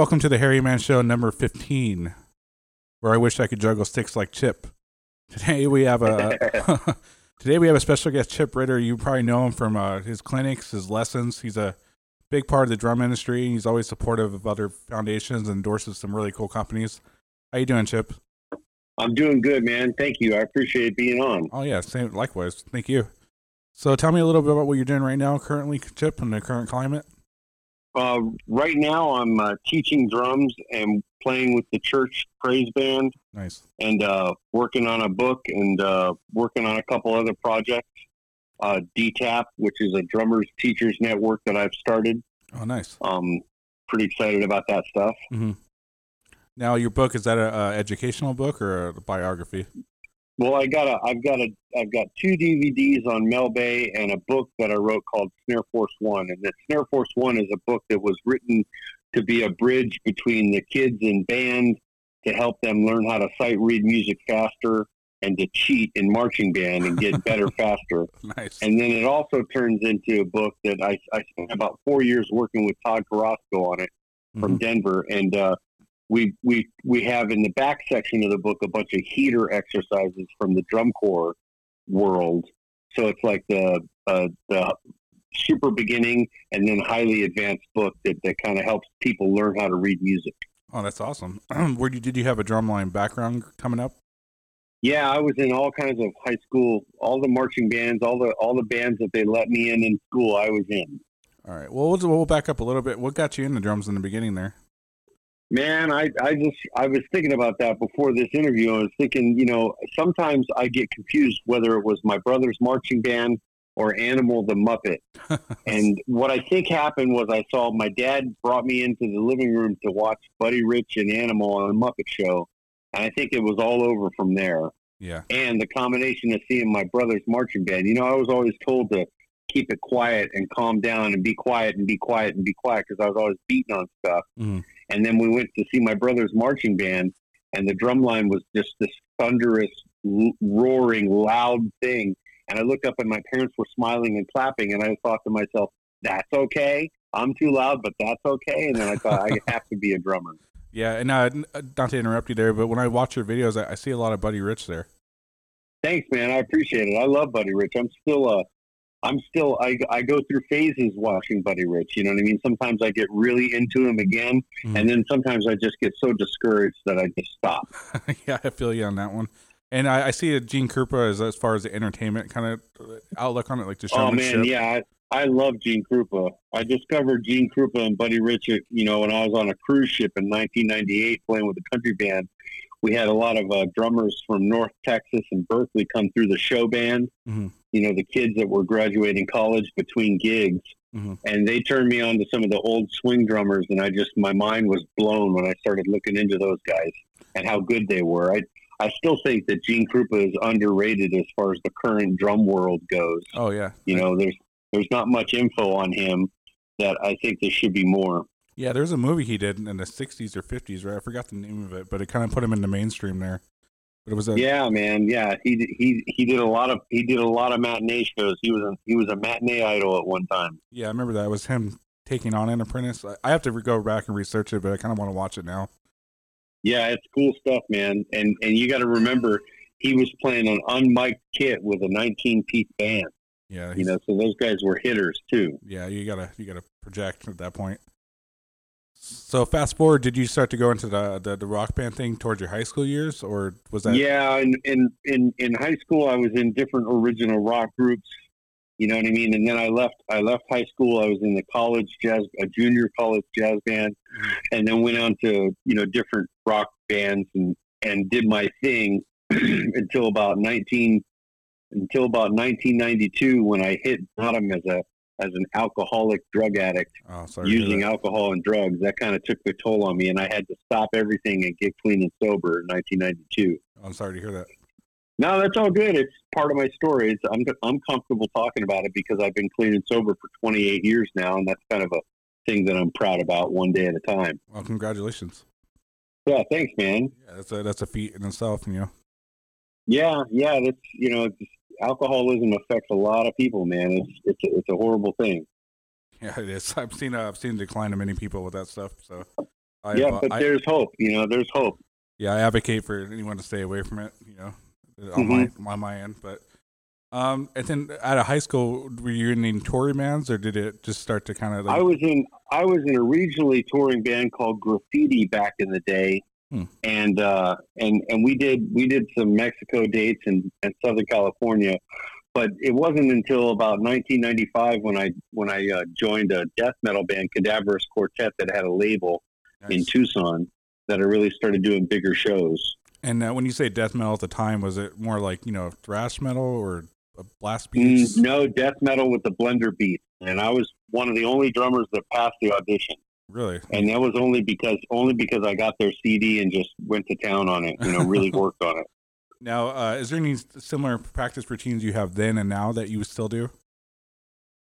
Welcome to the Hairy Man Show number 15, where I wish I could juggle sticks like Chip. Today we have a today we have a special guest, Chip Ritter. You probably know him from uh, his clinics, his lessons. He's a big part of the drum industry. He's always supportive of other foundations and endorses some really cool companies. How you doing, Chip? I'm doing good, man. Thank you. I appreciate being on. Oh yeah, same. Likewise. Thank you. So tell me a little bit about what you're doing right now, currently, Chip, in the current climate. Uh, right now, I'm uh, teaching drums and playing with the church praise band. Nice. And uh, working on a book and uh, working on a couple other projects. Uh, DTAP, which is a drummers teachers network that I've started. Oh, nice. Um, pretty excited about that stuff. Mm-hmm. Now, your book is that a, a educational book or a biography? Well, I got a, I've got a, I've got two DVDs on Mel Bay and a book that I wrote called Snare Force One. And that Snare Force One is a book that was written to be a bridge between the kids in band to help them learn how to sight read music faster and to cheat in marching band and get better faster. Nice. And then it also turns into a book that I, I spent about four years working with Todd Carrasco on it from Mhm. Denver. And uh, we, we, we have in the back section of the book a bunch of heater exercises from the drum corps world. So it's like the, uh, the super beginning and then highly advanced book that, that kind of helps people learn how to read music. Oh, that's awesome. Where did you, did you have a drumline background coming up? Yeah, I was in all kinds of high school, all the marching bands, all the all the bands that they let me in in school. I was in. All right. Well, we'll, we'll back up a little bit. What got you into drums in the beginning there? Man, I I just I was thinking about that before this interview. I was thinking, you know, sometimes I get confused whether it was my brother's marching band or Animal the Muppet. and what I think happened was I saw my dad brought me into the living room to watch Buddy Rich and Animal on a Muppet Show, and I think it was all over from there. Yeah. and the combination of seeing my brother's marching band. You know, I was always told to keep it quiet and calm down and be quiet and be quiet and be quiet because I was always beating on stuff. Mhm. And then we went to see my brother's marching band, and the drum line was just this thunderous, l- roaring, loud thing. And I looked up, and my parents were smiling and clapping, and I thought to myself, "That's okay. I'm too loud, but that's okay." And then I thought, I have to be a drummer. Yeah. And uh, uh, not to interrupt you there, but when I watch your videos, I, I see a lot of Buddy Rich there. Thanks, man. I appreciate it. I love Buddy Rich. I'm still uh I'm still I, I go through phases watching Buddy Rich. You know what I mean? Sometimes I get really into him again, Mhm. and then sometimes I just get so discouraged that I just stop. yeah, I feel you on that one. And I, I see a Gene Krupa as as far as the entertainment kind of outlook on it, like the show. Oh man, yeah, I, I love Gene Krupa. I discovered Gene Krupa and Buddy Rich, you know, when I was on a cruise ship in 1998 playing with a country band. We had a lot of uh, drummers from North Texas and Berklee come through the show band. Mhm. You know, the kids that were graduating college between gigs, Mhm. and they turned me on to some of the old swing drummers, and I just my mind was blown when I started looking into those guys and how good they were. I I still think that Gene Krupa is underrated as far as the current drum world goes. Oh yeah. You know, there's there's not much info on him that I think there should be more. Yeah, there's a movie he did in the '60s or '50s, right? I forgot the name of it, but it kind of put him in the mainstream there. It was a Yeah, man. Yeah, he he he did a lot of he did a lot of matinee shows. He was a, he was a matinee idol at one time. yeah, I remember that. It was him taking on an apprentice. I- I have to go back and research it, but I kind of want to watch it now. Yeah, it's cool stuff, man. And and you got to remember he was playing an unmiked kit with a 19 piece band. Yeah, You know, so those guys were hitters too. yeah, you gotta you gotta project at that point. So fast forward, did you start to go into the the, the rock band thing towards your high school years, or was that? Yeah, in, in in in high school, I was in different original rock groups. You know what I mean? And then I left. I left high school. I was in the college jazz, a junior college jazz band, Mhm. and then went on to you know different rock bands and and did my thing until about nineteen until about nineteen ninety two when I hit bottom as a as an alcoholic drug addict Oh, sorry. to hear using alcohol and drugs. That kind of took the toll on me, and I had to stop everything and get clean and sober in nineteen ninety two. I'm sorry to hear that. No, that's all good. It's part of my story. It's, I'm I'm comfortable talking about it because I've been clean and sober for 28 years now, and that's kind of a thing that I'm proud about, one day at a time. Well, congratulations. Yeah, thanks, man. Yeah, that's a that's a feat in itself, you know. Yeah, yeah. That's you know, it's, alcoholism affects a lot of people, man. It's it's a, it's a horrible thing. Yeah, it is. I've seen uh, I've seen decline of many people with that stuff. So I, yeah, uh, but I- there's hope. You know, there's hope. yeah, I advocate for anyone to stay away from it. You know, on Mm-hmm. my on my end. But um, and then out of high school, were you in any touring bands, or did it just start to kind of like? I was in I was in a regionally touring band called Graffiti back in the day, Hmm. and uh, and and we did we did some Mexico dates in, in Southern California, but it wasn't until about 1995 when I when I uh, joined a death metal band, Cadaverous Quartet, that had a label in Tucson that I really started doing bigger shows. And uh, when you say death metal at the time, was it more like you know thrash metal or blast Mm, beats? no death metal with the blender beat, and I was one of the only drummers that passed the audition. Really? and that was only because only because I got their CD and just went to town on it. You know, really worked on it. Now, uh, is there any similar practice routines you have then and now that you still do?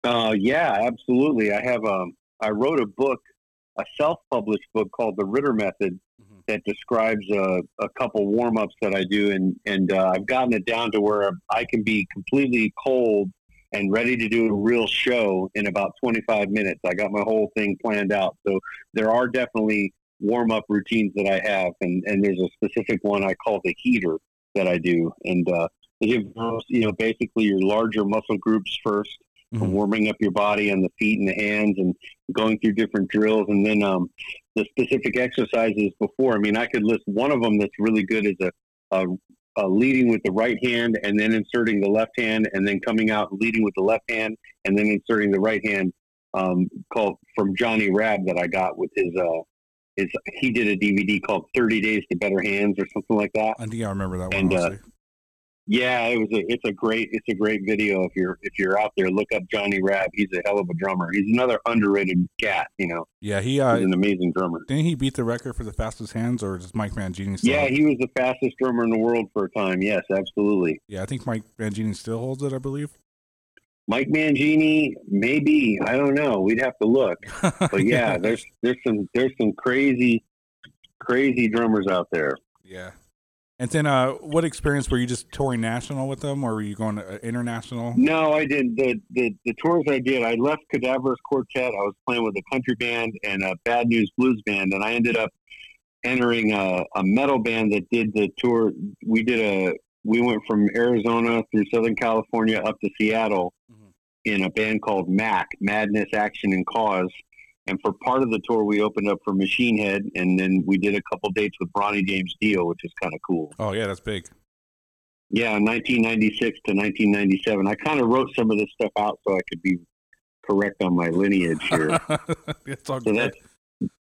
Uh, yeah, absolutely. I have um, I wrote a book, a self-published book called The Ritter Method, Mhm. that describes uh, a couple warm-ups that I do, and and uh, I've gotten it down to where I can be completely cold and ready to do a real show in about 25 minutes. I got my whole thing planned out. So there are definitely warm-up routines that I have, and and there's a specific one I call the heater that I do, and uh, it involves you know basically your larger muscle groups first Mhm. warming up your body and the feet and the hands and going through different drills and then um, the specific exercises before i mean i could list one of them that's really good is a, a, a leading with the right hand and then inserting the left hand and then coming out leading with the left hand and then inserting the right hand um, called from johnny rabb that i got with his uh his he did a dvd called 30 days to better hands or something like that I think I remember that one. And, uh. Yeah, it was a it's a great it's a great video. If you're if you're out there, look up Johnny Rabb. He's a hell of a drummer. He's another underrated cat. You know, yeah, he he's uh, an amazing drummer. didn't he beat the record for the fastest hands, or does Mike Mangini still? Yeah, he was the fastest drummer in the world for a time. Yes, absolutely. yeah, I think Mike Mangini still holds it. I believe. Mike Mangini, maybe I don't know. We'd have to look. But yeah, there's there's some there's some crazy crazy drummers out there. yeah. And then, uh, what experience were you just touring national with them, or were you going uh, international? No, I didn't. The, the the tours I did, I left Cadaverous Quartet. I was playing with a country band and a Bad News Blues band, and I ended up entering a, a metal band that did the tour. We did a we went from Arizona through Southern California up to Seattle Mhm. in a band called MAC Madness Action and Cause. And for part of the tour, we opened up for Machine Head, and then we did a couple dates with Ronnie James Dio, which is kind of cool. Oh yeah, that's big. Yeah, 1996 to 1997. I kind of wrote some of this stuff out so I could be correct on my lineage here. it's all so good. that's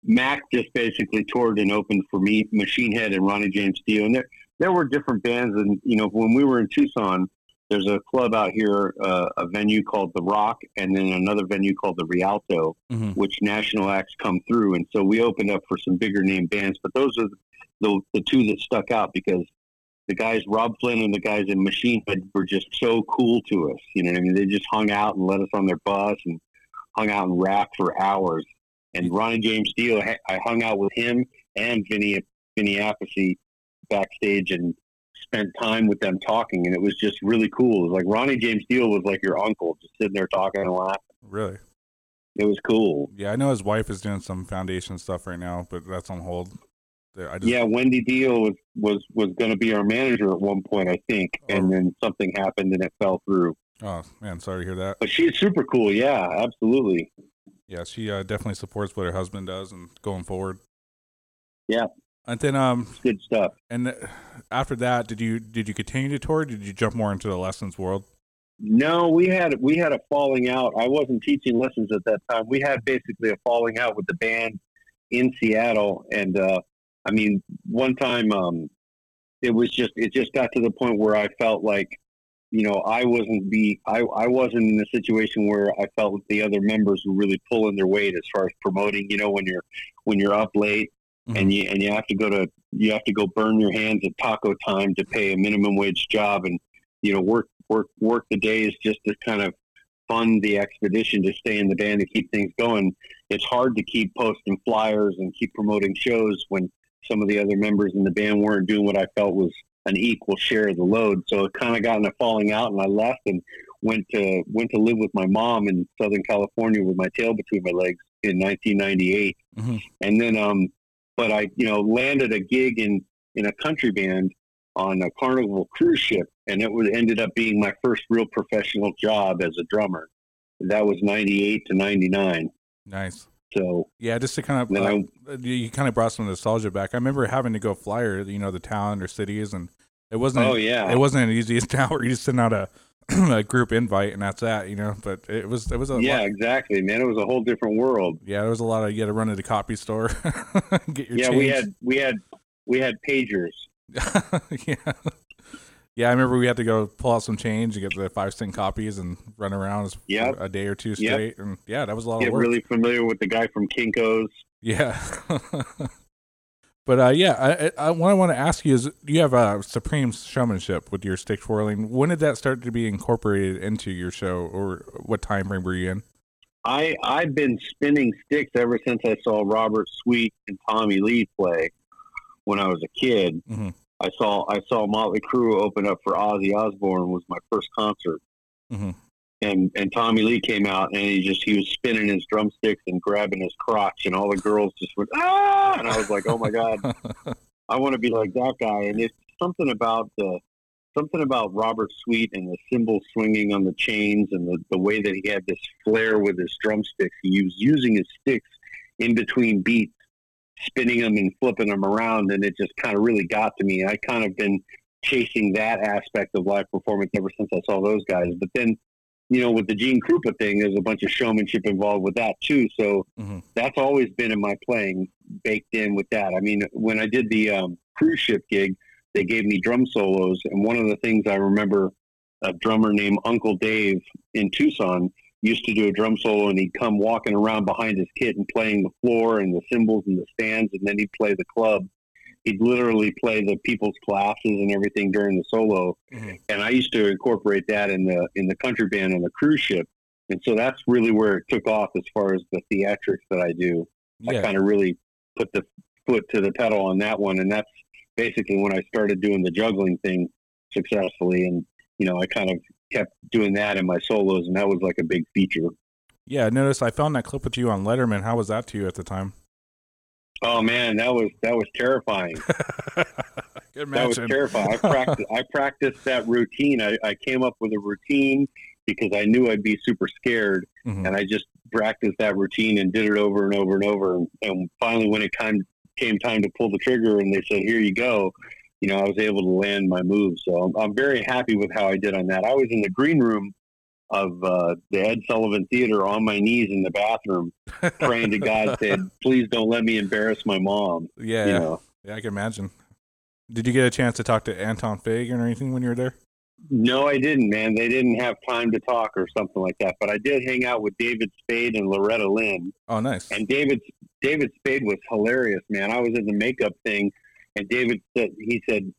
Mac just basically toured and opened for me, Machine Head, and Ronnie James Dio. And there, there were different bands. And, you know, when we were in Tucson, there's a club out here, uh, a venue called The Rock, and then another venue called The Rialto, Mhm. which national acts come through. And so we opened up for some bigger name bands. But those are the, the two that stuck out because the guys, Robb Flynn and the guys in Machine Head, were just so cool to us. You know what I mean? They just hung out and let us on their bus and hung out and rapped for hours. And Ronnie James Dio, I I hung out with him and Vinny Vinny Appice backstage and spent time with them talking, and it was just really cool. It was like Ronnie James Dio was like your uncle, just sitting there talking and laughing. Really? It was cool. Yeah, I know his wife is doing some foundation stuff right now, but that's on hold. I just, Yeah, Wendy Dio was was was going to be our manager at one point, I think, and then something happened and it fell through. Oh man, sorry to hear that. But she's super cool. Yeah, absolutely. Yeah, she uh, definitely supports what her husband does and going forward. Yeah. And then, um, Good stuff. and after that, did you did you continue to tour? Did you jump more into the lessons world? No, we had we had a falling out. I wasn't teaching lessons at that time. We had basically a falling out with the band in Seattle, and uh, I mean, one time um, it was just it just got to the point where I felt like, you know, I wasn't be I I wasn't in a situation where I felt the other members were really pulling their weight as far as promoting. You know, when you're when you're up late and you and you have to go to you have to go burn your hands at taco time to pay a minimum wage job. And you know work work work the days just to kind of fund the expedition to stay in the band to keep things going. It's hard to keep posting flyers and keep promoting shows when some of the other members in the band weren't doing what i felt was an equal share of the load. So it kind of got in a falling out and i left and went to went to live with my mom in southern california with my tail between my legs in 1998 Mhm. and then um but I, you know, landed a gig in in a country band on a Carnival cruise ship, and it was ended up being my first real professional job as a drummer. That was '98 to '99. Nice. So Yeah, just to kind of uh, you- kind of brought some nostalgia back. I remember having to go flyer, you know, the town or cities, and it wasn't. oh yeah, It wasn't an easy as now, where you just send out a, a group invite and that's that, you know. But it was it was a yeah, lot- exactly, man. It was a whole different world. yeah. There was a lot of you had to run to the copy store, get your yeah, we had we had we had pagers. yeah. Yeah, I remember we had to go pull out some change and get the five cent copies and run around Yep. a day or two Yep. straight. And yeah, that was a lot Get of work. really familiar with the guy from Kinkos. Yeah. but uh, yeah, I, I, what I want to ask you is you have uh, Supreme Showmanship with your stick twirling. When did that start to be incorporated into your show, or what time frame were you in? I I've been spinning sticks ever since I saw Robert Sweet and Tommy Lee play when I was a kid. Mhm. I saw I saw Motley Crue open up for Ozzy Osbourne was my first concert, Mhm. And and Tommy Lee came out and he just he was spinning his drumsticks and grabbing his crotch, and all the girls just went ah, and I was like, oh my god, I want to be like that guy. And it's something about the something about Robert Sweet and the cymbal swinging on the chains and the, the way that he had this flair with his drumsticks. He was using his sticks in between beats, spinning them and flipping them around, and it just kind of really got to me. I kind of been chasing that aspect of live performance ever since I saw those guys. But then, you know, with the Gene Krupa thing, there's a bunch of showmanship involved with that too. So Mhm. that's always been in my playing, baked in with that. I mean, when I did the um, cruise ship gig, they gave me drum solos, and one of the things I remember a drummer named Uncle Dave in Tucson used to do a drum solo, and he'd come walking around behind his kit and playing the floor and the cymbals and the stands, and then he'd play the club. He'd literally play the people's classes and everything during the solo, Mhm. and I used to incorporate that in the in the country band on the cruise ship, and so that's really where it took off as far as the theatrics that I do. I kind of really put the foot to the pedal on that one, and that's basically when I started doing the juggling thing successfully. And you know, I kind of kept doing that in my solos, and that was like a big feature. Yeah, I noticed I found that clip with you on Letterman. How was that to you at the time? Oh man, that was that was terrifying. Good That was terrifying. I practiced I practiced that routine. I, I came up with a routine because I knew I'd be super scared, Mhm. and I just practiced that routine and did it over and over and over. And, and finally, when it came came time to pull the trigger, and they said, "Here you go," you know, I was able to land my move. So I'm, I'm very happy with how I did on that. I was in the green room of uh, the Ed Sullivan Theater on my knees in the bathroom, praying to God, said, "Please don't let me embarrass my mom." yeah, You yeah. know. yeah, I can imagine. Did you get a chance to talk to Anton Fig or anything when you were there? No, I didn't, man. They didn't have time to talk or something like that. But I did hang out with David Spade and Loretta Lynn. Oh, nice. And David David Spade was hilarious, man. I was in the makeup thing, and David said he said,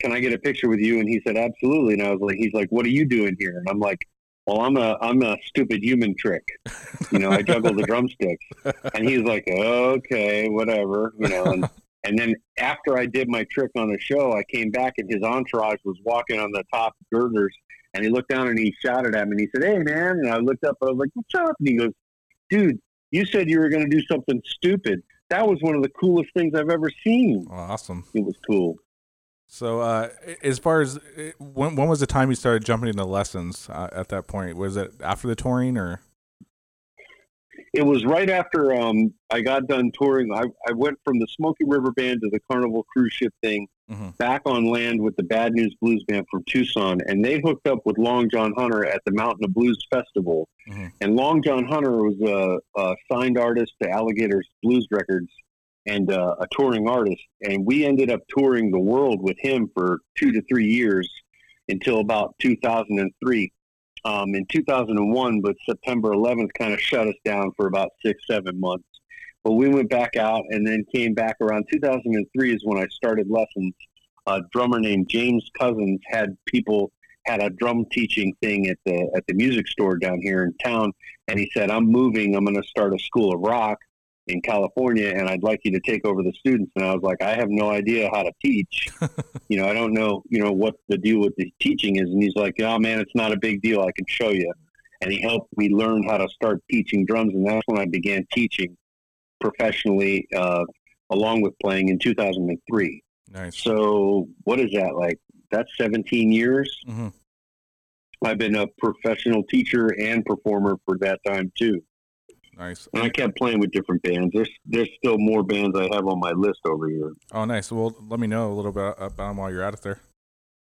"Can I get a picture with you?" And he said, "Absolutely." And I was like, "He's like, what are you doing here?" And I'm like, "Well, I'm a I'm a stupid human trick, you know. I juggle the drumsticks." And he's like, "Okay, whatever," you know. And and then after I did my trick on the show, I came back and his entourage was walking on the top girders, and he looked down and he shouted at me and he said, "Hey, man!" And I looked up. I was like, "What's up?" And he goes, "Dude." You said you were going to do something stupid. That was one of the coolest things I've ever seen. Oh, awesome. It was cool. So, uh, as far as uh, when, when was the time you started jumping into lessons uh, at that point? Was it after the touring or? It was right after um, I got done touring. I, I went from the Smoky River Band to the Carnival cruise ship thing, Mhm. back on land with the Bad News Blues Band from Tucson, and they hooked up with Long John Hunter at the Mountain of Blues Festival. Mhm. And Long John Hunter was a, a signed artist to Alligators Blues Records and uh, a touring artist. And we ended up touring the world with him for two to three years until about 2003. Um, in 2001, but September 11th kind of shut us down for about six, seven months. But we went back out and then came back around 2003 is when I started lessons. A drummer named James Cousins had people had a drum teaching thing at the at the music store down here in town, and he said, "I'm moving. I'm going to start a school of rock in California, and I'd like you to take over the students." And I was like, "I have no idea how to teach. you know, I don't know, you know, what the deal with the teaching is." And he's like, "Oh man, it's not a big deal. I can show you." And he helped me learn how to start teaching drums, and that's when I began teaching professionally. Uh, along with playing in 2003. Nice. So what is that like? That's 17 years. hmm I've been a professional teacher and performer for that time too. Nice. And I kept playing with different bands. There's there's still more bands I have on my list over here. Oh, nice. Well, let me know a little bit about them while you're at it there.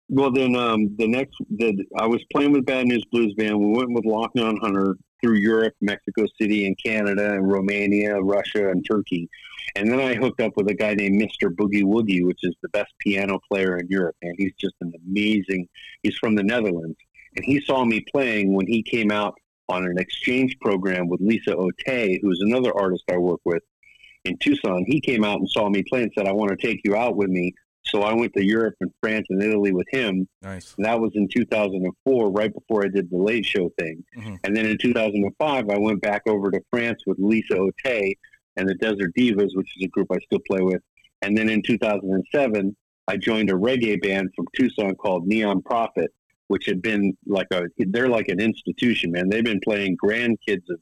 Well, then um, the next, the I was playing with Bad News Blues Band. We went with Long John Hunter through Europe, Mexico City, and Canada, and Romania, Russia, and Turkey. And then I hooked up with a guy named Mr. Boogie Woogie, which is the best piano player in Europe. And he's just an amazing. He's from the Netherlands, and he saw me playing when he came out on an exchange program with Lisa Otey, who's another artist I work with in Tucson. He came out and saw me play and said, "I want to take you out with me." So I went to Europe and France and Italy with him. Nice. And that was in 2004, right before I did the Late Show thing. Mhm. And then in 2005, I went back over to France with Lisa Otey and the Desert Divas, which is a group I still play with. And then in 2007, I joined a reggae band from Tucson called Neon Prophet, which had been like a, they're like an institution, man. They've been playing grandkids of,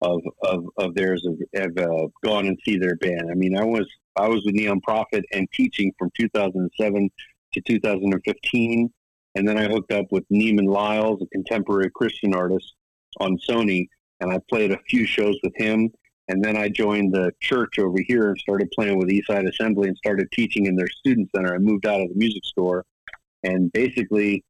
of, of, of theirs have, have uh, gone and see their band. I mean, I was, I was with Neon Prophet and teaching from 2007 to 2015. And then I hooked up with Neiman Lyles, a contemporary Christian artist on Sony, and I played a few shows with him. And then I joined the church over here and started playing with Eastside Assembly and started teaching in their student center. I moved out of the music store. And basically,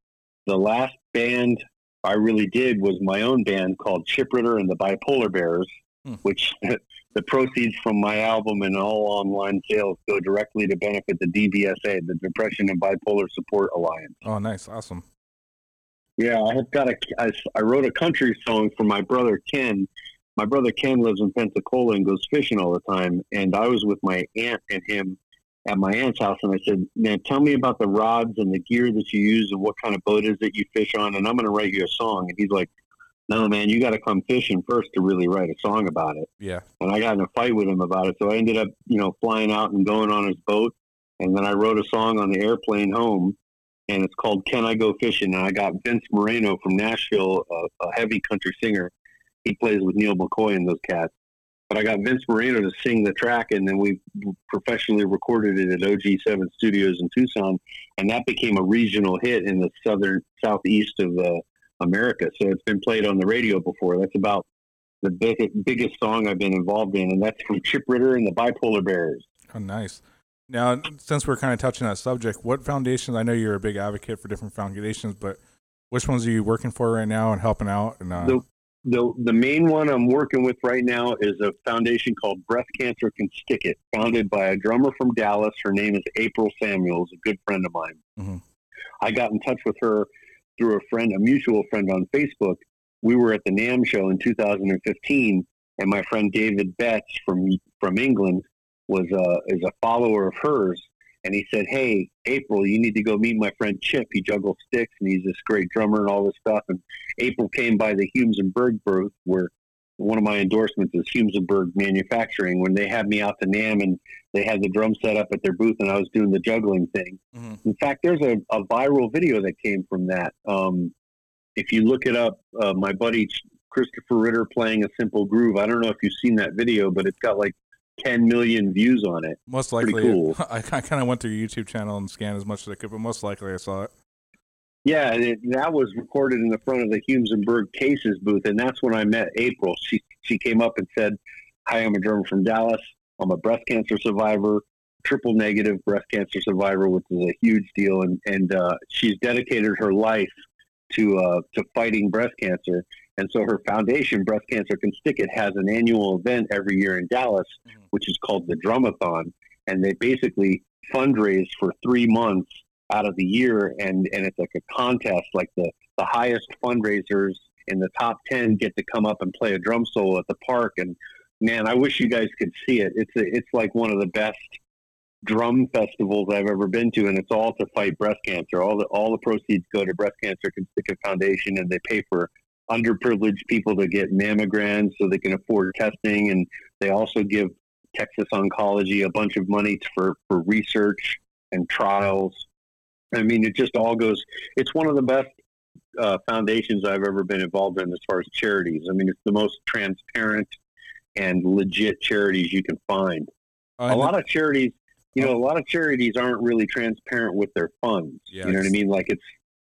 the last band I really did was my own band called Chip Ritter and the Bipolar Bears, Hmm. which the proceeds from my album and all online sales go directly to benefit the DBSA, the Depression and Bipolar Support Alliance. Oh, nice. Awesome. Yeah, I have got a. I, I wrote a country song for my brother Ken. My brother Ken lives in Pensacola and goes fishing all the time. And I was with my aunt and him at my aunt's house, and I said, "Man, tell me about the rods and the gear that you use and what kind of boat is it you fish on, and I'm going to write you a song." And he's like, "No, man, you got to come fishing first to really write a song about it." Yeah. and I got in a fight with him about it. So I ended up, you know, flying out and going on his boat, and then I wrote a song on the airplane home, and it's called "Can I Go Fishing?" And I got Vince Moreno from Nashville, a, a heavy country singer. He plays with Neal McCoy and those cats. But I got Vince Moreno to sing the track, and then we professionally recorded it at OG7 Studios in Tucson, and that became a regional hit in the southern southeast of uh, America. So it's been played on the radio before. That's about the biggest, biggest song I've been involved in, and that's from Chip Ritter and the Bipolar Bears. Oh, nice. Now, since we're kind of touching that subject, what foundations? I know you're a big advocate for different foundations, but which ones are you working for right now and helping out? And uh, the the main one I'm working with right now is a foundation called Breast Cancer Can Stick It, founded by a drummer from Dallas. Her name is April Samuels, a good friend of mine. Mhm. I got in touch with her through a friend, a mutual friend on Facebook. We were at the NAMM show in 2015, and my friend David Betts from from England was a is a follower of hers, and he said, "Hey, April, you need to go meet my friend Chip. He juggles sticks, and he's this great drummer and all this stuff." And April came by the Humes and Berg booth, where one of my endorsements is Humes and Berg Manufacturing. When they had me out to NAMM, and they had the drum set up at their booth, and I was doing the juggling thing. Mhm. In fact, there's a, a viral video that came from that. Um, if you look it up, uh, my buddy Christopher Ritter playing a simple groove. I don't know if you've seen that video, but it's got like 10 million views on it. most pretty likely, cool. I, I kind of went through your YouTube channel and scanned as much as I could, but most likely I saw it. Yeah, and it, that was recorded in the front of the Humes and Berg Cases booth, and that's when I met April. She she came up and said, "Hi, I'm a drummer from Dallas. I'm a breast cancer survivor, triple negative breast cancer survivor, which is a huge deal, and and uh, she's dedicated her life to uh, to fighting breast cancer. And so her foundation, Breast Cancer Can Stick It, has an annual event every year in Dallas, Mhm. which is called the Drumathon, and they basically fundraise for three months out of the year, and and it's like a contest. Like the the highest fundraisers in the top ten get to come up and play a drum solo at the park. And man, I wish you guys could see it. It's a, it's like one of the best drum festivals I've ever been to, and it's all to fight breast cancer. All the all the proceeds go to Breast Cancer Can Stick It Foundation, and they pay for underprivileged people to get mammograms so they can afford testing, and they also give Texas Oncology a bunch of money for for research and trials. I mean, it just all goes. It's one of the best uh, foundations I've ever been involved in as far as charities. I mean, it's the most transparent and legit charities you can find. Uh, a lot of charities, you know, a lot of charities aren't really transparent with their funds. Yeah, you know what I mean? Like it's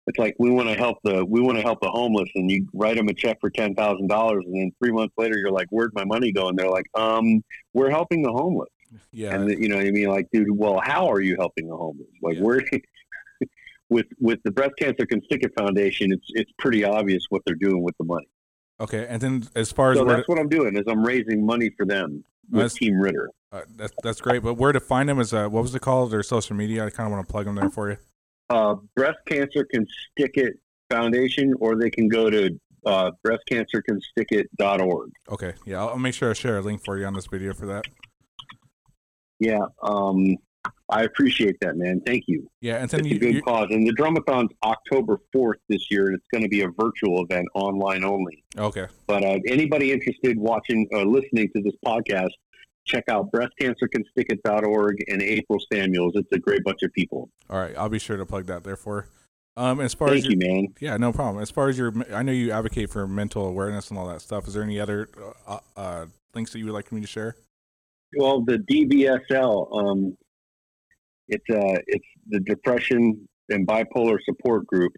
it's like we want to help the we want to help the homeless, and you write them a check for ten thousand dollars, and then three months later, you're like, "Where'd my money go?" And they're like, "Um, we're helping the homeless." yeah, And you know what I mean? Like, dude, well, how are you helping the homeless? Like, Yeah. where with with the Breast Cancer Can Stick It Foundation, it's it's pretty obvious what they're doing with the money. okay. And then as far as So where that's what I'm doing is I'm raising money for them with Team Ritter. uh, that's that's great, but where to find them is uh, what was it called? Their social media. I kind of want to plug them there for you. Uh, Breast Cancer Can Stick It Foundation, or they can go to uh, breastcancercanstickit.org. Okay, yeah, I'll, I'll make sure I share a link for you on this video for that. Yeah, um, I appreciate that, man. Thank you. Yeah, and It's you, a good you cause. And the Drumathon's October 4th this year, and it's going to be a virtual event, online only. okay, But uh, anybody interested watching or listening to this podcast, check out breastcancercanstickit.org and April Samuels. It's a great bunch of people. all right, I'll be sure to plug that there for. Um, as far Thank as your, you, man. yeah, no problem. As far as your, I know you advocate for mental awareness and all that stuff. Is there any other uh, uh, links that you would like me to share? Well, the DBSL, um, it's uh, it's the depression and bipolar support group,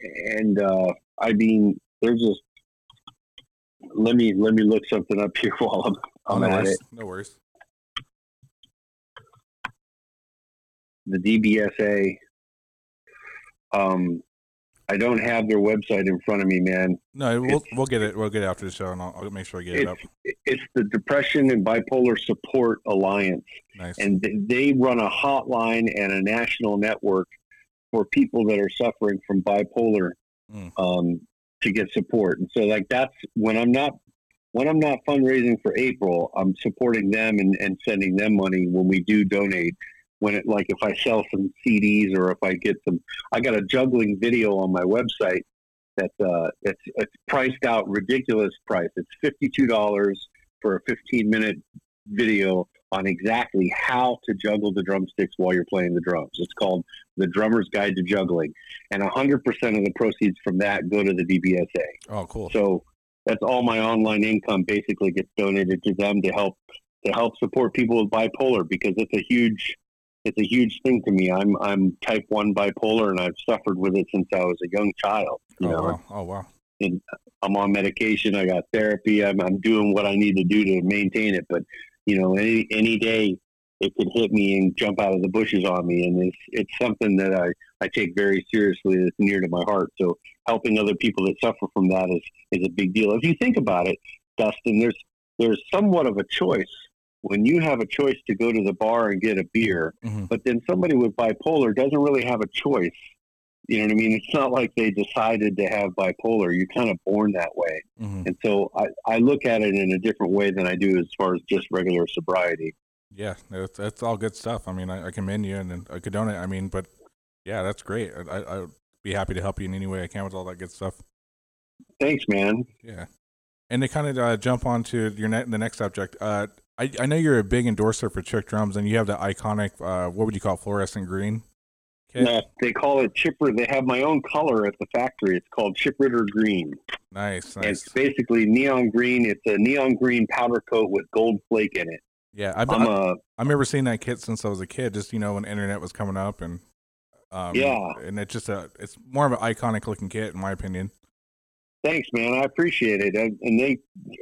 and uh, I mean, there's just let me let me look something up here while I'm, Oh, no worries. No worries. The DBSA. Um, I don't have their website in front of me, man. No, we'll It's- we'll get it. We'll get it after the show, and I'll, I'll make sure I get it up. It's the Depression and Bipolar Support Alliance. Nice. and th- they run a hotline and a national network for people that are suffering from bipolar Mm. um, to get support. And so, like that's when I'm not when I'm not fundraising for April, I'm supporting them and, and sending them money when we do donate. When it like if I sell some CDs or if I get some, I got a juggling video on my website that uh, it's it's priced out ridiculous price. It's fifty two dollars for a fifteen minute video on exactly how to juggle the drumsticks while you're playing the drums. It's called The Drummer's Guide to Juggling. And 100% of the proceeds from that go to the DBSA. oh, cool. So that's all my online income basically gets donated to them to help to help support people with bipolar because it's a huge it's a huge thing to me. I'm I'm type 1 bipolar and I've suffered with it since I was a young child, you oh, know. wow. Oh wow. And I'm on medication. I got therapy. I'm, I'm doing what I need to do to maintain it. But you know, any any day it could hit me and jump out of the bushes on me, and it's it's something that I I take very seriously. That's near to my heart. So helping other people that suffer from that is is a big deal. If you think about it, Dustin, there's there's somewhat of a choice when you have a choice to go to the bar and get a beer, hmm but then somebody with bipolar doesn't really have a choice. You know what I mean? It's not like they decided to have bipolar. You're kind of born that way. hmm And so I, I look at it in a different way than I do as far as just regular sobriety. Yeah, that's, that's all good stuff. I mean, I, I commend you and, and I could donate. I mean, but yeah, that's great. I, I, I'd be happy to help you in any way I can with all that good stuff. Thanks, man. Yeah. And to kind of uh, jump on to your ne- the next subject, uh, I, I know you're a big endorser for Trick Drums, and you have the iconic, uh, what would you call it, fluorescent green? Uh, they call it chipper. They have my own color at the factory. It's called Chip Ritter Green. Nice, And nice. It's basically neon green. It's a neon green powder coat with gold flake in it. Yeah, I've, I'm I, a I remember seeing that kit since I was a kid, just, you know, when internet was coming up. And um, Yeah. and it's just a, it's more of an iconic looking kit, in my opinion. thanks, man. I appreciate it. And, and they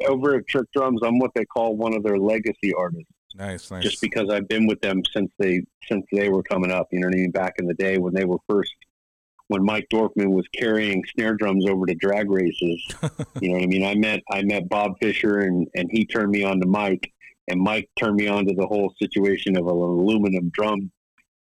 over at Trick Drums, I'm what they call one of their legacy artists. Nice, nice. just because I've been with them since they since they were coming up. You know what I mean? Back in the day when they were first, when Mike Dorfman was carrying snare drums over to drag races. you know what I mean? I met I met Bob Fisher and and he turned me on to Mike, and Mike turned me on to the whole situation of an aluminum drum.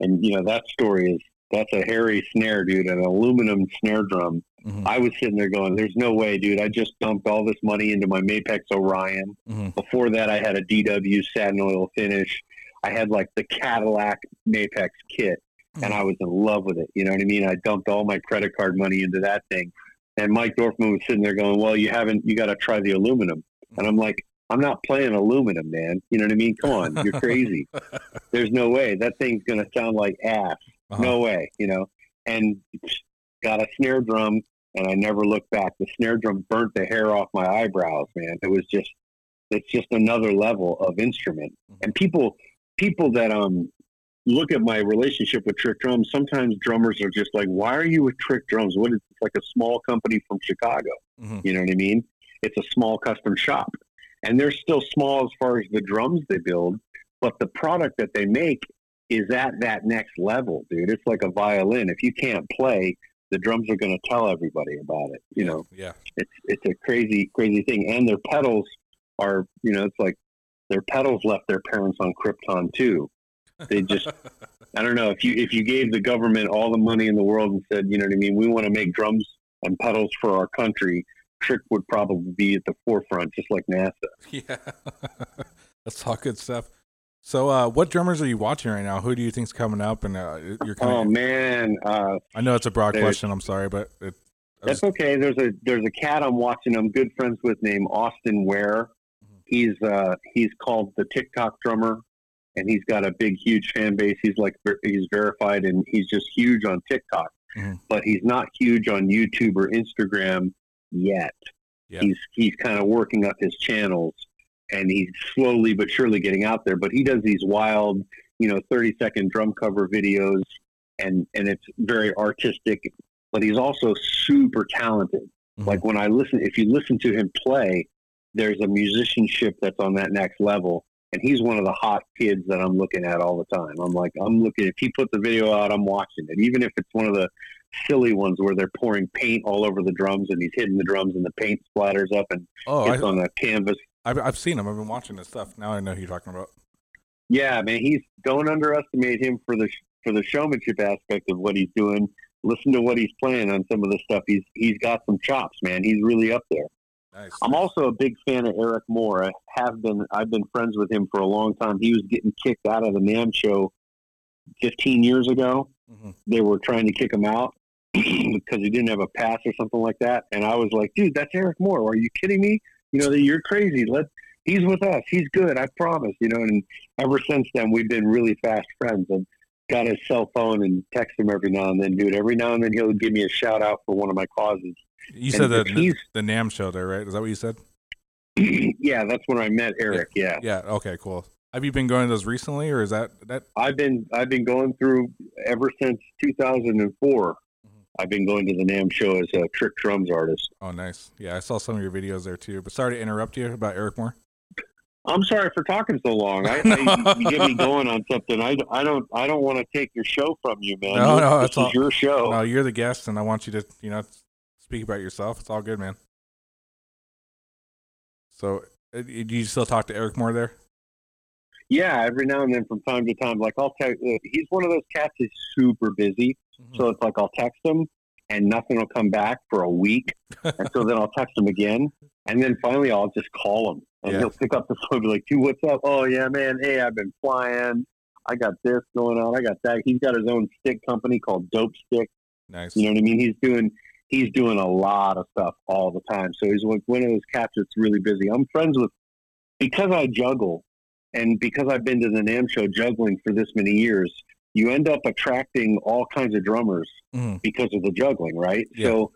And you know that story is that's a hairy snare, dude, an aluminum snare drum. Mhm, I was sitting there going, "There's no way, dude! I just dumped all this money into my Mapex Orion." mhm. Before that, I had a DW satin oil finish. I had like the Cadillac Mapex kit, and I was in love with it. You know what I mean? I dumped all my credit card money into that thing. And Mike Dorfman was sitting there going, "Well, you haven't. You got to try the aluminum." And I'm like, "I'm not playing aluminum, man. You know what I mean? Come on, you're crazy. There's no way that thing's gonna sound like ass. Uh-huh. No way. You know." And got a snare drum, and I never looked back. The snare drum burnt the hair off my eyebrows, man. It was just it's just another level of instrument. Mhm. And people people that um look at my relationship with Trick Drums, sometimes drummers are just like, "Why are you with Trick Drums? What is it's like a small company from Chicago?" Mhm. You know what I mean? It's a small custom shop, and they're still small as far as the drums they build, but the product that they make is at that next level, dude. It's like a violin. If you can't play, the drums are going to tell everybody about it. You know, Yeah. it's it's a crazy crazy thing and their pedals are you know it's like their pedals left their parents on krypton too they just i don't know if you if you gave the government all the money in the world and said you know what i mean we want to make drums and pedals for our country trick would probably be at the forefront just like nasa yeah. That's all good stuff. So, uh, what drummers are you watching right now? Who do you think's coming up? And uh, you're kind oh man uh, I know it's a broad question. I'm sorry, but it, that's okay there's a there's a cat i'm watching i'm good friends with named austin ware Mhm. he's uh he's called the tiktok drummer and he's got a big huge fan base he's like he's verified and he's just huge on tiktok Mhm. but he's not huge on youtube or instagram yet Yeah. he's he's kind of working up his channels and he's slowly but surely getting out there but he does these wild you know 30 second drum cover videos and and it's very artistic but he's also super talented Mhm. like when i listen if you listen to him play there's a musicianship that's on that next level and he's one of the hot kids that i'm looking at all the time i'm like i'm looking if he puts a video out i'm watching it even if it's one of the silly ones where they're pouring paint all over the drums and he's hitting the drums and the paint splatters up and oh, it's on a canvas I've, I've seen him. I've been watching his stuff. Now I know who you're talking about. Yeah, man, he's don't underestimate him for the for the showmanship aspect of what he's doing. Listen to what he's playing on some of the stuff. He's he's got some chops, man. He's really up there. Nice. I'm also a big fan of Eric Moore. I have been. I've been friends with him for a long time. He was getting kicked out of the NAMM show 15 years ago. Mhm. They were trying to kick him out because he didn't have a pass or something like that. And I was like, dude, that's Eric Moore. Are you kidding me? You know, you're crazy. Let he's with us. He's good. I promise. You know, and ever since then, we've been really fast friends. I've got his cell phone and text him every now and then, dude. Every now and then, he'll give me a shout out for one of my causes. You said and the, the NAMM show there, right? Is that what you said? yeah, that's when I met Eric. Yeah. Yeah. Okay. Cool. Have you been going to those recently, or is that that? I've been I've been going through ever since 2004. Mhm. I've been going to the NAMM show as a trick drums artist. Oh, nice. Yeah, I saw some of your videos there too. But sorry to interrupt you about Eric Moore. I'm sorry for talking so long. I, I you get me going on something. I, I don't I don't want to take your show from you, man. No, no, this it's is all- your show. No, you're the guest, and I want you to, you know, speak about yourself. It's all good, man. So, uh, do you still talk to Eric Moore there? Yeah, every now and then, from time to time, like I'll text. He's one of those cats that's super busy, Mm-hmm. so it's like I'll text him and nothing will come back for a week, and so then I'll text him again, and then finally I'll just call him, and Yeah. he'll pick up the phone and be like, "Dude, what's up? Oh yeah, man. Hey, I've been flying. I got this going on. I got that. He's got his own stick company called Dope Stick. nice. You know what I mean? He's doing he's doing a lot of stuff all the time. So he's like one of those cats that's really busy. I'm friends with because I juggle and because I've been to the NAMM show juggling for this many years, you end up attracting all kinds of drummers Mhm. because of the juggling, right? Yeah. So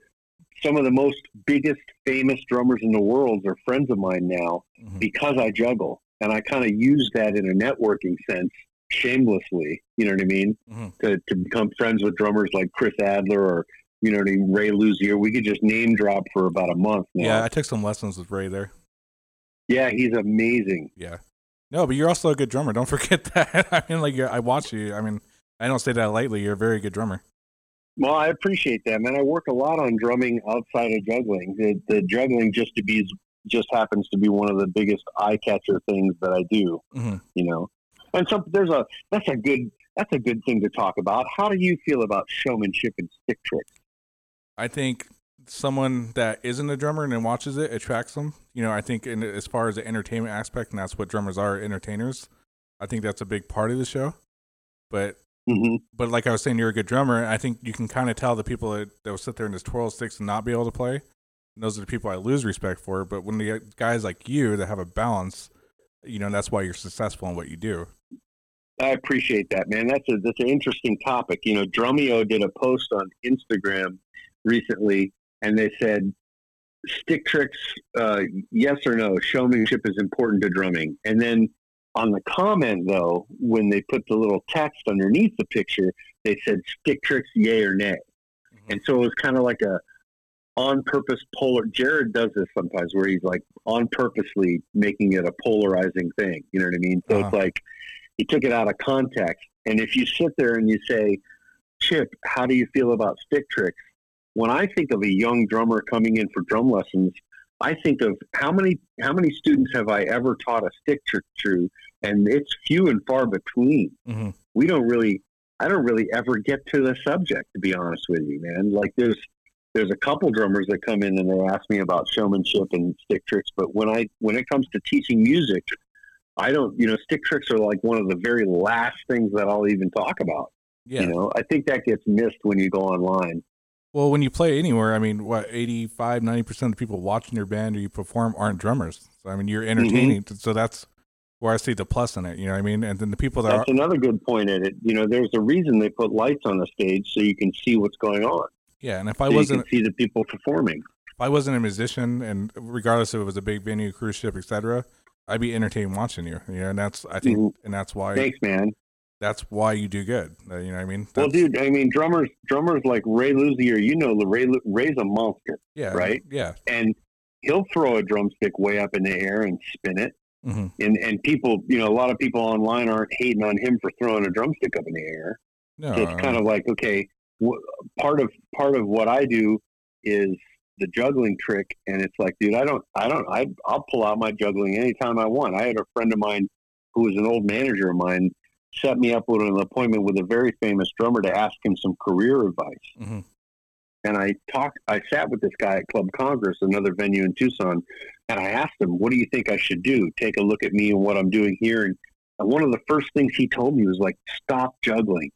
some of the most biggest famous drummers in the world are friends of mine now Mhm. because I juggle. And I kind of use that in a networking sense shamelessly, you know what I mean? Mhm. To, to become friends with drummers like Chris Adler or, you know what I mean, Ray Luzier. We could just name drop for about a month now. Yeah, I took some lessons with Ray there. Yeah, he's amazing. Yeah. No, but you're also a good drummer. Don't forget that. I mean, like, I watch you. I mean, I don't say that lightly. You're a very good drummer. Well, I appreciate that, man. I work a lot on drumming outside of juggling. The, the juggling just to be just happens to be one of the biggest eye catcher things that I do. hmm You know, and so there's a that's a good that's a good thing to talk about. How do you feel about showmanship and stick tricks? I think someone that isn't a drummer and then watches it attracts them. You know, I think in, as far as the entertainment aspect, and that's what drummers are, entertainers. I think that's a big part of the show. But hmm but like I was saying, you're a good drummer. I think you can kind of tell the people that, that will sit there and just twirl sticks and not be able to play. And those are the people I lose respect for. But when the guys like you that have a balance, you know, that's why you're successful in what you do. I appreciate that, man. That's a that's an interesting topic. You know, Drumeo did a post on Instagram recently, and they said stick tricks, uh, yes or no? Showmanship is important to drumming. And then on the comment though, when they put the little text underneath the picture, they said stick tricks, yay or nay. Mm-hmm. And so it was kind of like a on purpose polar. Jared does this sometimes where he's like on purposely making it a polarizing thing. You know what I mean? So uh-huh. it's like he took it out of context. And if you sit there and you say, Chip, how do you feel about stick tricks? When I think of a young drummer coming in for drum lessons, I think of how many how many students have I ever taught a stick trick to, and it's few and far between. Mm-hmm. We don't really, I don't really ever get to the subject, to be honest with you, man. Like there's there's a couple drummers that come in and they ask me about showmanship and stick tricks, but when I when it comes to teaching music, I don't, you know, stick tricks are like one of the very last things that I'll even talk about. Yeah. You know, I think that gets missed when you go online. Well, when you play anywhere, I mean, what 85, 90% of the people watching your band or you perform aren't drummers. So, I mean, you're mm-hmm. entertaining. Mm-hmm. So that's where I see the plus in it. You know what I mean? And then the people that That's are, another good point in it. You know, there's a reason they put lights on the stage so you can see what's going on. Yeah. And if I wasn't, see the people performing. If I wasn't a musician and regardless if it was a big venue, cruise ship, etc., I'd be entertained watching you. You know, and that's, I think, mm-hmm. and that's why. Thanks, man that's why you do good. Uh, you know what I mean? That's, well, dude, I mean, drummers, drummers like Ray Luzier, you know, Ray, Ray's a monster. Yeah. Right. Yeah. And he'll throw a drumstick way up in the air and spin it. Mm-hmm. And and people, you know, a lot of people online aren't hating on him for throwing a drumstick up in the air. No. So it's kind of like, okay, w- part of part of what I do is the juggling trick, and it's like, dude, I don't, I don't, I, I'll pull out my juggling anytime I want. I had a friend of mine who was an old manager of mine set me up with an appointment with a very famous drummer to ask him some career advice. Mm-hmm. And I talked, I sat with this guy at Club Congress, another venue in Tucson, and I asked him, "What do you think I should do? Take a look at me and what I'm doing here." And, and one of the first things he told me was like, "Stop juggling.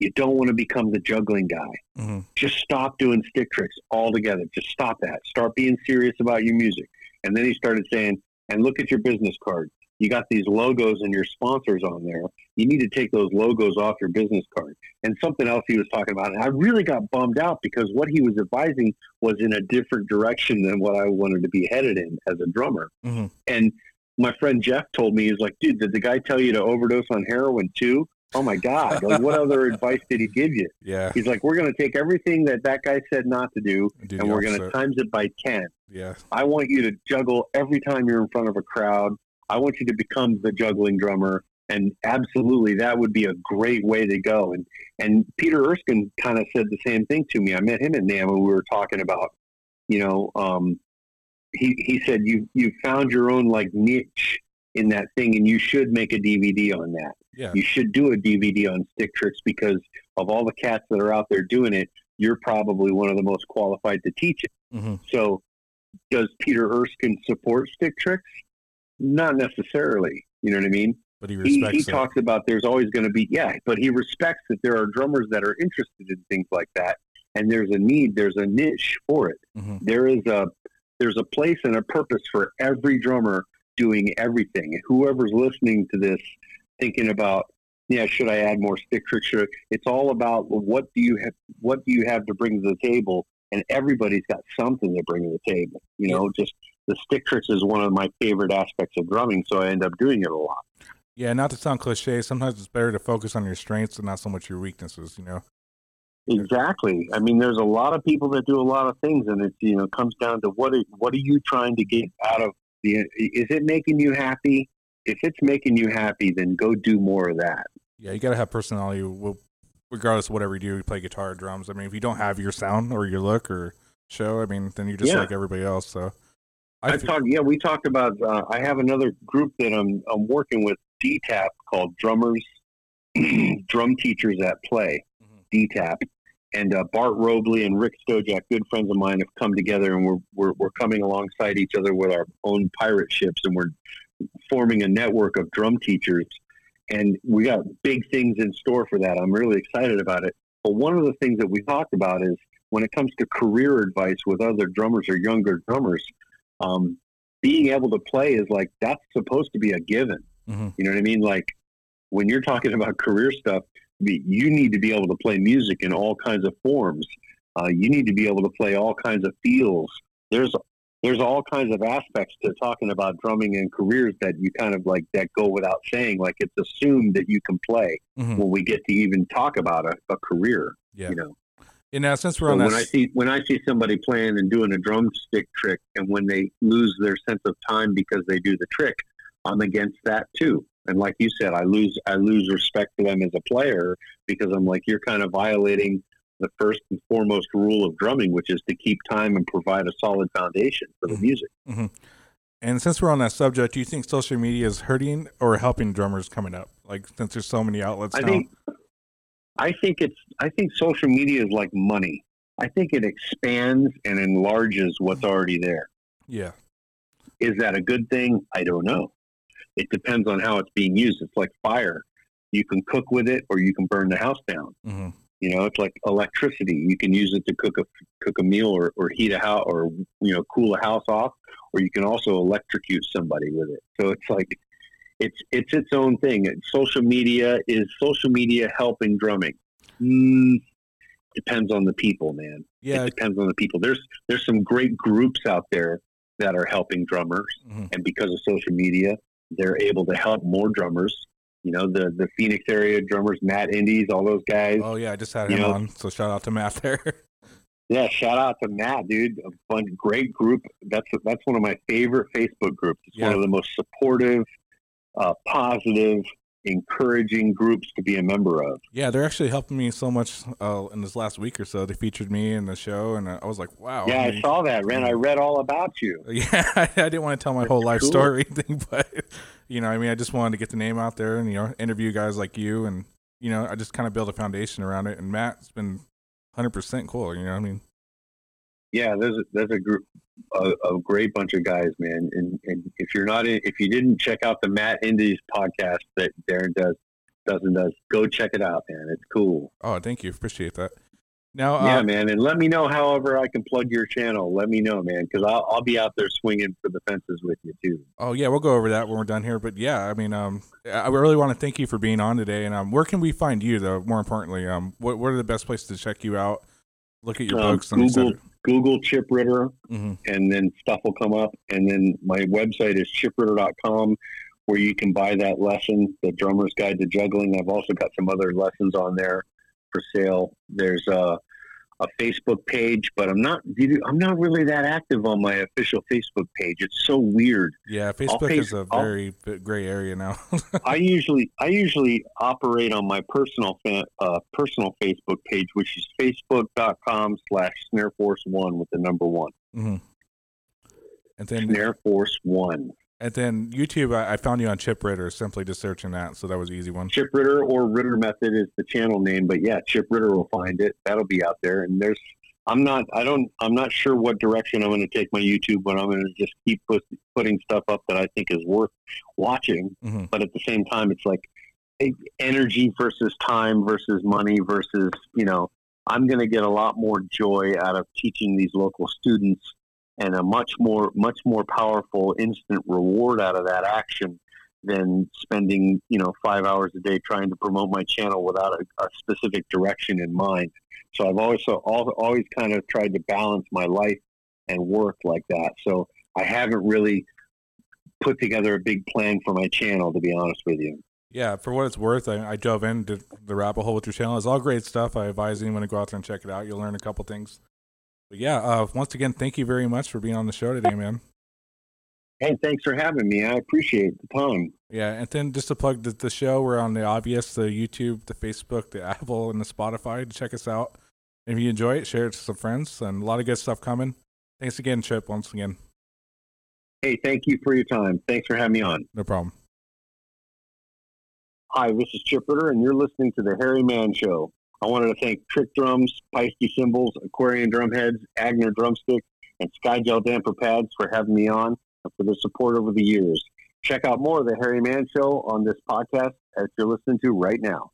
You don't want to become the juggling guy. Mm-hmm. Just stop doing stick tricks altogether. Just stop that. Start being serious about your music." And then he started saying, "And look at your business card you got these logos and your sponsors on there. You need to take those logos off your business card. And something else he was talking about, and I really got bummed out because what he was advising was in a different direction than what I wanted to be headed in as a drummer. Mm-hmm. And my friend Jeff told me, he's like, dude, did the guy tell you to overdose on heroin too? Oh my God. Like, what other advice did he give you? Yeah. He's like, we're going to take everything that that guy said not to do, do and we're going to times it by 10. Yeah. I want you to juggle every time you're in front of a crowd. I want you to become the juggling drummer. And absolutely, that would be a great way to go. And and Peter Erskine kind of said the same thing to me. I met him at NAMM and we were talking about, you know, um, he he said you you found your own like niche in that thing, and you should make a DVD on that. Yeah. You should do a DVD on stick tricks because of all the cats that are out there doing it, you're probably one of the most qualified to teach it. Mm-hmm. So, does Peter Erskine support stick tricks? Not necessarily. You know what I mean? But he respects. He, he talks about there's always going to be yeah, but he respects that there are drummers that are interested in things like that, and there's a need, there's a niche for it. Mm-hmm. There is a there's a place and a purpose for every drummer doing everything. Whoever's listening to this, thinking about yeah, should I add more stick tricks? It's all about what do you have, what do you have to bring to the table, and everybody's got something to bring to the table. You know, just the stick tricks is one of my favorite aspects of drumming, so I end up doing it a lot. Yeah, not to sound cliche, sometimes it's better to focus on your strengths and not so much your weaknesses. You know. Exactly. I mean, there's a lot of people that do a lot of things, and it you know comes down to what are, what are you trying to get out of the? Is it making you happy? If it's making you happy, then go do more of that. Yeah, you got to have personality, regardless of whatever you do. You play guitar, drums. I mean, if you don't have your sound or your look or show, I mean, then you're just yeah. like everybody else. So I talked. Yeah, we talked about. Uh, I have another group that I'm I'm working with DTAP called Drummers, Drum Teachers at Play, mm-hmm. DTAP, and uh, Bart Robley and Rick Stojak, good friends of mine, have come together and we're, we're we're coming alongside each other with our own pirate ships, and we're forming a network of drum teachers, and we got big things in store for that. I'm really excited about it. But one of the things that we talked about is when it comes to career advice with other drummers or younger drummers um, being able to play is like that's supposed to be a given. Mm-hmm. You know what I mean? Like when you're talking about career stuff, you need to be able to play music in all kinds of forms. Uh, you need to be able to play all kinds of feels. There's there's all kinds of aspects to talking about drumming and careers that you kind of like that go without saying. Like it's assumed that you can play Mhm. when we get to even talk about a, a career. Yeah. You know, And now since we're So on when that, I see when I see somebody playing and doing a drumstick trick, and when they lose their sense of time because they do the trick, I'm against that too. And like you said, I lose I lose respect for them as a player because I'm like you're kind of violating the first and foremost rule of drumming, which is to keep time and provide a solid foundation for the Mhm. music. and since we're on that subject, do you think social media is hurting or helping drummers coming up? Like since there's so many outlets I now. think I think it's I think social media is like money. I think it expands and enlarges what's already there. yeah. Is that a good thing? I don't know. It depends on how it's being used. It's like fire. You can cook with it or you can burn the house down. hmm You know, it's like electricity. You can use it to cook a cook a meal or, or heat a house or you know cool a house off, or you can also electrocute somebody with it. So it's like it's it's its own thing. Social media is social media helping drumming. Mm, depends on the people, man. Yeah. It depends on the people. There's there's some great groups out there that are helping drummers, Mhm. and because of social media, they're able to help more drummers. You know, the the Phoenix area drummers, Matt Indies, all those guys. Oh yeah, I just had him know- on. So shout out to Matt there. Yeah, shout out to Matt, dude. A fun, great group. That's that's one of my favorite Facebook groups. It's one of the most supportive, uh, positive, encouraging groups to be a member of. yeah, they're actually helping me so much uh, in this last week or so. They featured me in the show, and I was like, wow. yeah, I mean- saw that, Ren. I read all about you. Yeah, I didn't want to tell my whole life cool. story thing, but you know, I mean, I just wanted to get the name out there and you know, interview guys like you, and you know, I just kind of build a foundation around it. And Matt's been hundred percent cool. You know, I mean, Yeah, there's a, there's a group, a, a great bunch of guys, man. And, and if you're not in, if you didn't check out the Matt Indies podcast that Darren does, doesn't does, go check it out, man. It's cool. oh, thank you, appreciate that. Now, uh, yeah, man. And let me know, however, I can plug your channel. Let me know, man, because I'll, I'll be out there swinging for the fences with you too. oh yeah, we'll go over that when we're done here. But yeah, I mean, um, I really want to thank you for being on today. And um, where can we find you though? More importantly, um, what what are the best places to check you out? Look at your Um, books Google. Google Chip Ritter, hmm and then stuff will come up. And then my website is chipritter.com, where you can buy that lesson, the Drummer's Guide to Juggling. I've also got some other lessons on there for sale. There's a, a Facebook page, but I'm not I'm not really that active on my official Facebook page. It's so weird. Yeah, Facebook pay- is a I'll- very bit gray area now. I usually I usually operate on my personal uh, personal Facebook page, which is facebook.com slash snare force one with the number one. hmm And then Snare Force One. And then YouTube, I, I found you on Chip Ritter, simply just searching that, so that was an easy one. Chip Ritter or Ritter Method is the channel name, but yeah, Chip Ritter will find it. That'll be out there. And there's, I'm not, I don't, I'm not sure what direction I'm going to take my YouTube, but I'm going to just keep put, putting stuff up that I think is worth watching. hmm But at the same time, it's like eh, energy versus time versus money versus, you know, I'm going to get a lot more joy out of teaching these local students and a much more much more powerful instant reward out of that action than spending you know five hours a day trying to promote my channel without a, a specific direction in mind. So I've always so al- always kind of tried to balance my life and work like that. So I haven't really put together a big plan for my channel, to be honest with you. Yeah, for what it's worth, I, I dove into the rabbit hole with your channel. It's all great stuff. I advise anyone to go out there and check it out. You'll learn a couple things. But yeah, uh, once again, thank you very much for being on the show today, man. Hey, thanks for having me. I appreciate the time. Yeah, and then just to plug the, the show, we're on the obvious, the YouTube, the Facebook, the Apple, and the Spotify. Check us out. If you enjoy it, share it to some friends, and a lot of good stuff coming. Thanks again, Chip. Once again, Hey, thank you for your time. Thanks for having me on. no problem. Hi, this is Chip Ritter, and you're listening to the Hairy Man Show. I wanted to thank Trick Drums, Paiste Cymbals, Aquarian Drumheads, Agner Drumsticks, and Skygel Damper Pads for having me on and for their support over the years. Check out more of the Hairy Man Show on this podcast as you're listening to right now.